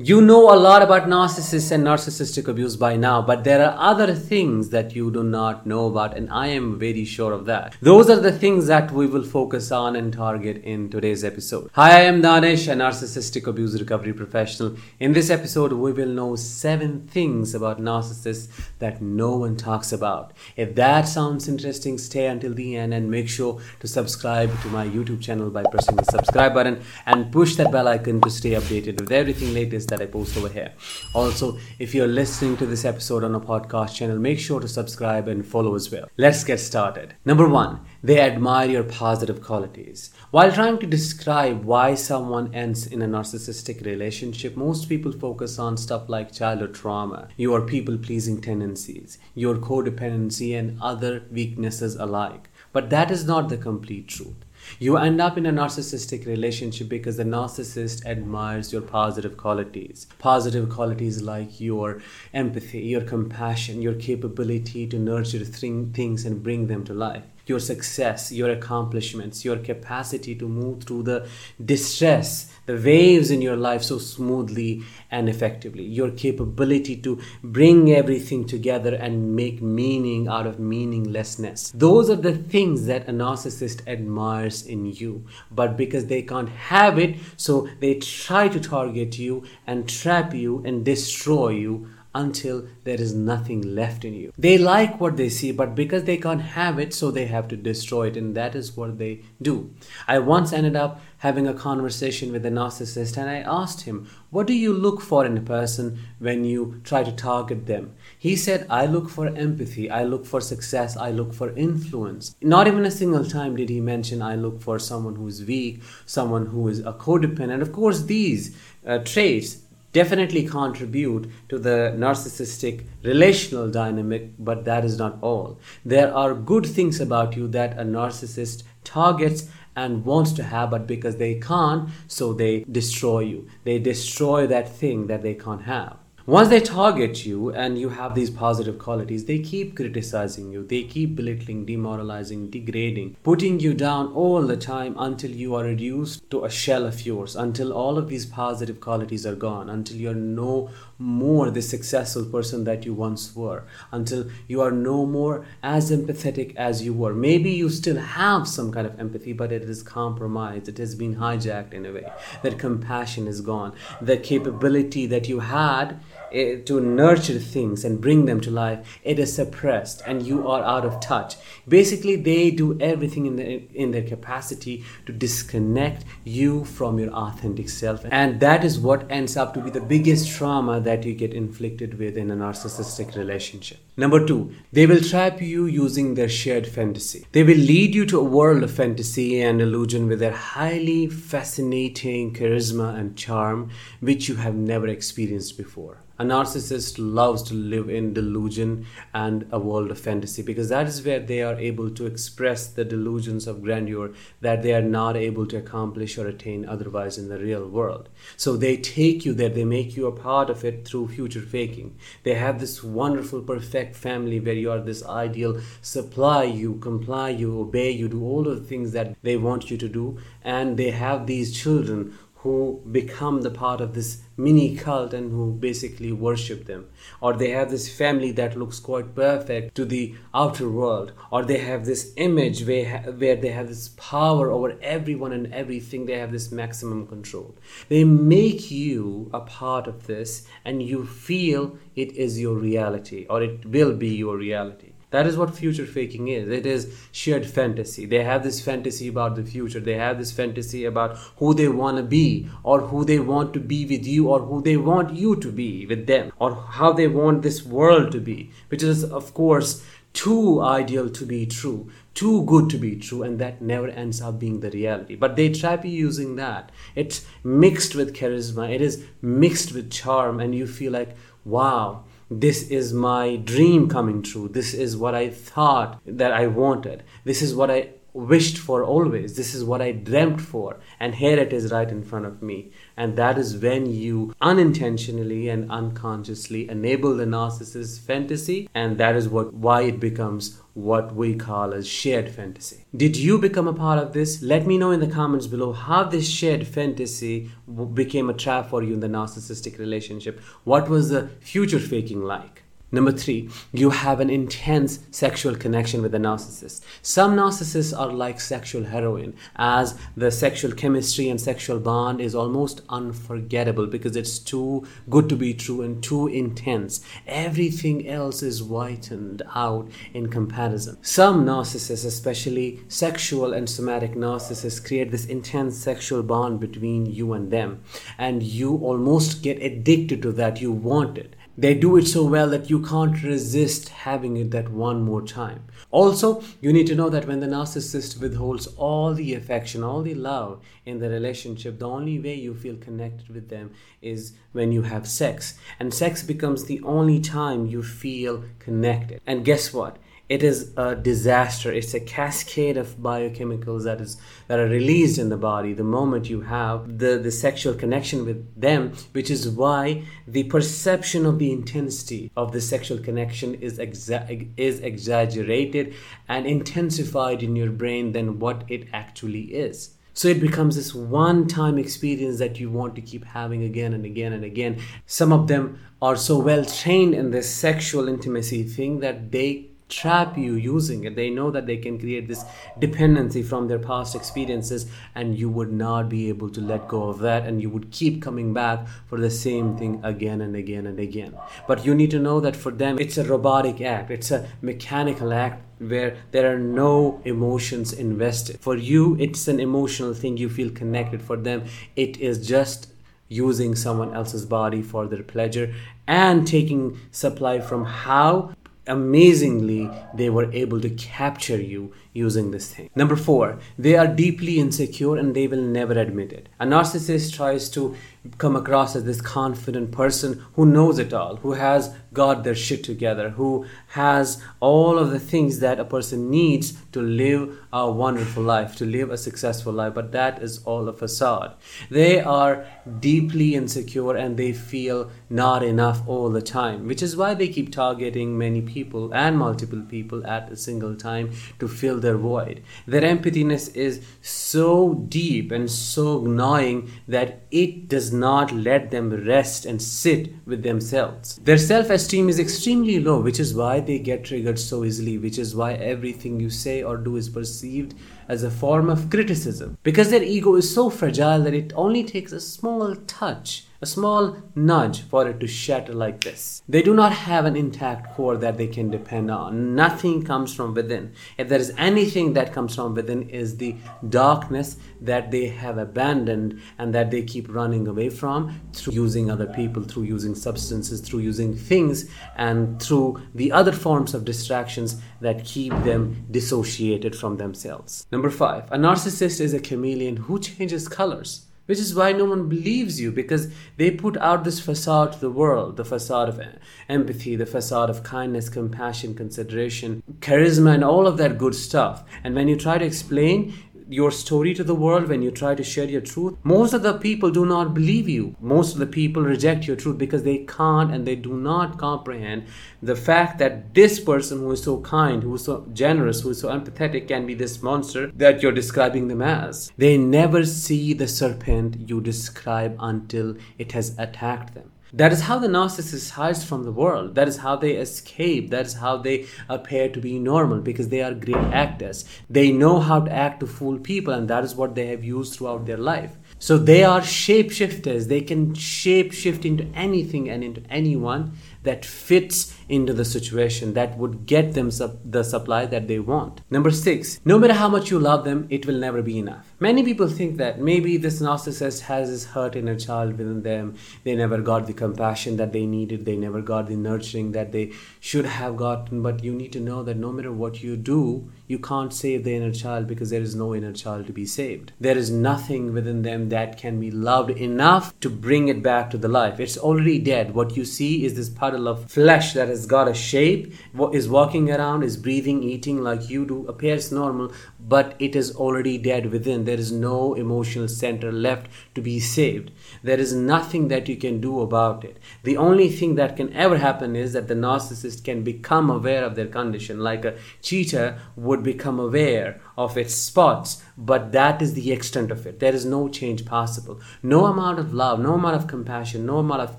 You know a lot about narcissists and narcissistic abuse by now, but there are other things that you do not know about, and I am very sure of that. Those are the things that we will focus on and target in today's episode. Hi, I am Danish, a narcissistic abuse recovery professional. In this episode, we will know seven things about narcissists that no one talks about. If that sounds interesting, stay until the end and make sure to subscribe to my YouTube channel by pressing the subscribe button and push that bell icon to stay updated with everything latest that I post over here. Also, if you're listening to this episode on a podcast channel, make sure to subscribe and follow as well. Let's get started. Number one, they admire your positive qualities. While trying to describe why someone ends in a narcissistic relationship, most people focus on stuff like childhood trauma, your people pleasing tendencies, your codependency, and other weaknesses alike. But that is not the complete truth. You end up in a narcissistic relationship because the narcissist admires your positive qualities. Positive qualities like your empathy, your compassion, your capability to nurture things and bring them to life your success, your accomplishments, your capacity to move through the distress, the waves in your life so smoothly and effectively, your capability to bring everything together and make meaning out of meaninglessness. Those are the things that a narcissist admires in you. But because they can't have it, so they try to target you and trap you and destroy you until there is nothing left in you. They like what they see, but because they can't have it, so they have to destroy it, and that is what they do. I once ended up having a conversation with a narcissist, and I asked him, What do you look for in a person when you try to target them? He said, I look for empathy, I look for success, I look for influence. Not even a single time did he mention, I look for someone who is weak, someone who is a codependent. Of course, these uh, traits definitely contribute to the narcissistic relational dynamic, but that is not all. There are good things about you that a narcissist targets and wants to have, but because they can't, so they destroy you. They destroy that thing that they can't have. Once they target you and you have these positive qualities, they keep criticizing you, they keep belittling, demoralizing, degrading, putting you down all the time until you are reduced to a shell of yours, until all of these positive qualities are gone, until you're no more the successful person that you once were, until you are no more as empathetic as you were. Maybe you still have some kind of empathy, but it is compromised, it has been hijacked in a way. That compassion is gone, the capability that you had Eh, to nurture things and bring them to life it is suppressed and you are out of touch basically they do everything in, the, in their capacity to disconnect you from your authentic self and that is what ends up to be the biggest trauma that you get inflicted with in a narcissistic relationship Number two, they will trap you using their shared fantasy. They will lead you to a world of fantasy and illusion with their highly fascinating charisma and charm, which you have never experienced before. A narcissist loves to live in delusion and a world of fantasy because that is where they are able to express the delusions of grandeur that they are not able to accomplish or attain otherwise in the real world. So they take you there, they make you a part of it through future faking. They have this wonderful, perfect family where you are this ideal supply, you comply, you obey, you do all of the things that they want you to do, and they have these children who become the part of this mini cult and who basically worship them. Or they have this family that looks quite perfect to the outer world. Or they have this image where, where they have this power over everyone and everything. They have this maximum control. They make you a part of this and you feel it is your reality or it will be your reality that is what future faking is. It is shared fantasy. They have this fantasy about the future. They have this fantasy about who they want to be, or who they want to be with you, or who they want you to be with them, or how they want this world to be, which is, of course, too ideal to be true, too good to be true, and that never ends up being the reality. But they trap you using that. It's mixed with charisma, it is mixed with charm, and you feel like, wow this is my dream coming true this is what i thought that i wanted this is what i wished for always. This is what I dreamt for. And here it is right in front of me. And that is when you unintentionally and unconsciously enable the narcissist's fantasy. And that is what why it becomes what we call as shared fantasy. Did you become a part of this? Let me know in the comments below how this shared fantasy became a trap for you in the narcissistic relationship. What was the future faking like? Number three, you have an intense sexual connection with the narcissist. Some narcissists are like sexual heroin, as the sexual chemistry and sexual bond is almost unforgettable because it's too good to be true and too intense. Everything else is whitened out in comparison. Some narcissists, especially sexual and somatic narcissists, create this intense sexual bond between you and them, and you almost get addicted to that. You want it they do it so well that you can't resist having it that one more time. Also, you need to know that when the narcissist withholds all the affection, all the love in the relationship, the only way you feel connected with them is when you have sex. And sex becomes the only time you feel connected. And guess what? It is a disaster it's a cascade of biochemicals that is that are released in the body the moment you have the the sexual connection with them which is why the perception of the intensity of the sexual connection is exa- is exaggerated and intensified in your brain than what it actually is so it becomes this one time experience that you want to keep having again and again and again. Some of them are so well trained in this sexual intimacy thing that they trap you using it. They know that they can create this dependency from their past experiences, and you would not be able to let go of that, and you would keep coming back for the same thing again and again and again. But you need to know that for them, it's a robotic act, it's a mechanical act where there are no emotions invested. For you, it's an emotional thing, you feel connected. For them, it is just using someone else's body for their pleasure and taking supply from how amazingly they were able to capture you using this thing. Number four, they are deeply insecure and they will never admit it. A narcissist tries to come across as this confident person who knows it all, who has got their shit together, who has all of the things that a person needs to live a wonderful life, to live a successful life. But that is all a facade. They are deeply insecure and they feel not enough all the time, which is why they keep targeting many people and multiple people at a single time to fill their void. Their emptiness is so deep and so gnawing that it does not let them rest and sit with themselves. Their self esteem is extremely low, which is why they get triggered so easily, which is why everything you say or do is perceived as a form of criticism. Because their ego is so fragile that it only takes a small touch a small nudge for it to shatter like this. They do not have an intact core that they can depend on. Nothing comes from within. If there is anything that comes from within is the darkness that they have abandoned and that they keep running away from through using other people, through using substances, through using things and through the other forms of distractions that keep them dissociated from themselves. Number 5. A narcissist is a chameleon who changes colors which is why no one believes you because they put out this facade to the world the facade of empathy, the facade of kindness, compassion, consideration, charisma, and all of that good stuff. And when you try to explain, your story to the world, when you try to share your truth, most of the people do not believe you. Most of the people reject your truth because they can't and they do not comprehend the fact that this person who is so kind, who is so generous, who is so empathetic can be this monster that you're describing them as. They never see the serpent you describe until it has attacked them. That is how the narcissist hides from the world. That is how they escape. That is how they appear to be normal because they are great actors. They know how to act to fool people, and that is what they have used throughout their life. So they are shapeshifters. They can shapeshift into anything and into anyone that fits into the situation that would get them sub- the supply that they want. Number six, no matter how much you love them, it will never be enough. Many people think that maybe this narcissist has this hurt inner child within them. They never got the compassion that they needed, they never got the nurturing that they should have gotten. But you need to know that no matter what you do, you can't save the inner child because there is no inner child to be saved. There is nothing within them that can be loved enough to bring it back to the life. It's already dead. What you see is this puddle of flesh that has got a shape, is walking around, is breathing, eating like you do, appears normal, but it is already dead within. There is no emotional center left to be saved. There is nothing that you can do about it. The only thing that can ever happen is that the narcissist can become aware of their condition, like a cheetah would become aware of its spots, but that is the extent of it. There is no change possible. No amount of love, no amount of compassion, no amount of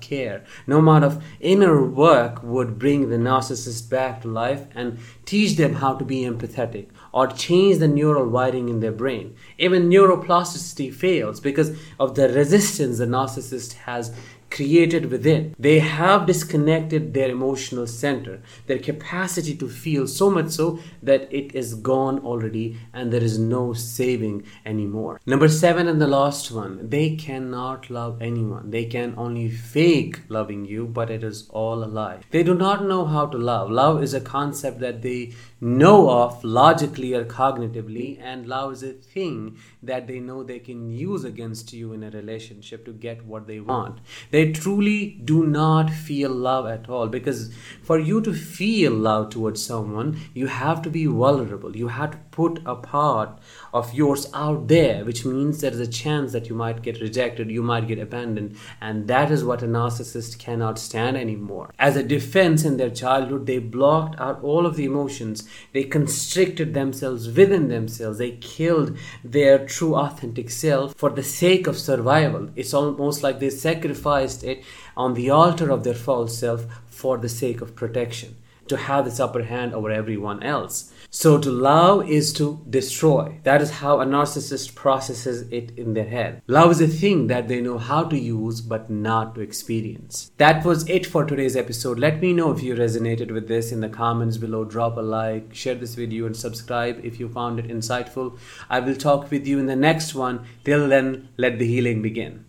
care, no amount of inner work would bring the narcissist back to life and teach them how to be empathetic or change the neural wiring in their brain. Even neuroplasticity fails because of the resistance the narcissist has created within. They have disconnected their emotional center, their capacity to feel so much so that it is gone already and there is no saving anymore. Number seven and the last one, they cannot love anyone. They can only fake loving you, but it is all a lie. They do not know how to love. Love is a concept that they know of logically or cognitively, and love is a thing that they know they can use against you in a relationship to get what they want. They truly do not feel love at all because for you to feel love towards someone, you have to be vulnerable. You have to put a part of yours out there, which means there is a chance that you might get rejected, you might get abandoned, and that is what a narcissist cannot stand anymore. As a defense in their childhood, they blocked out all of the emotions they constricted themselves within themselves. They killed their true authentic self for the sake of survival. It's almost like they sacrificed it on the altar of their false self for the sake of protection to have this upper hand over everyone else. So to love is to destroy. That is how a narcissist processes it in their head. Love is a thing that they know how to use but not to experience. That was it for today's episode. Let me know if you resonated with this in the comments below. Drop a like, share this video and subscribe if you found it insightful. I will talk with you in the next one. Till then, let the healing begin.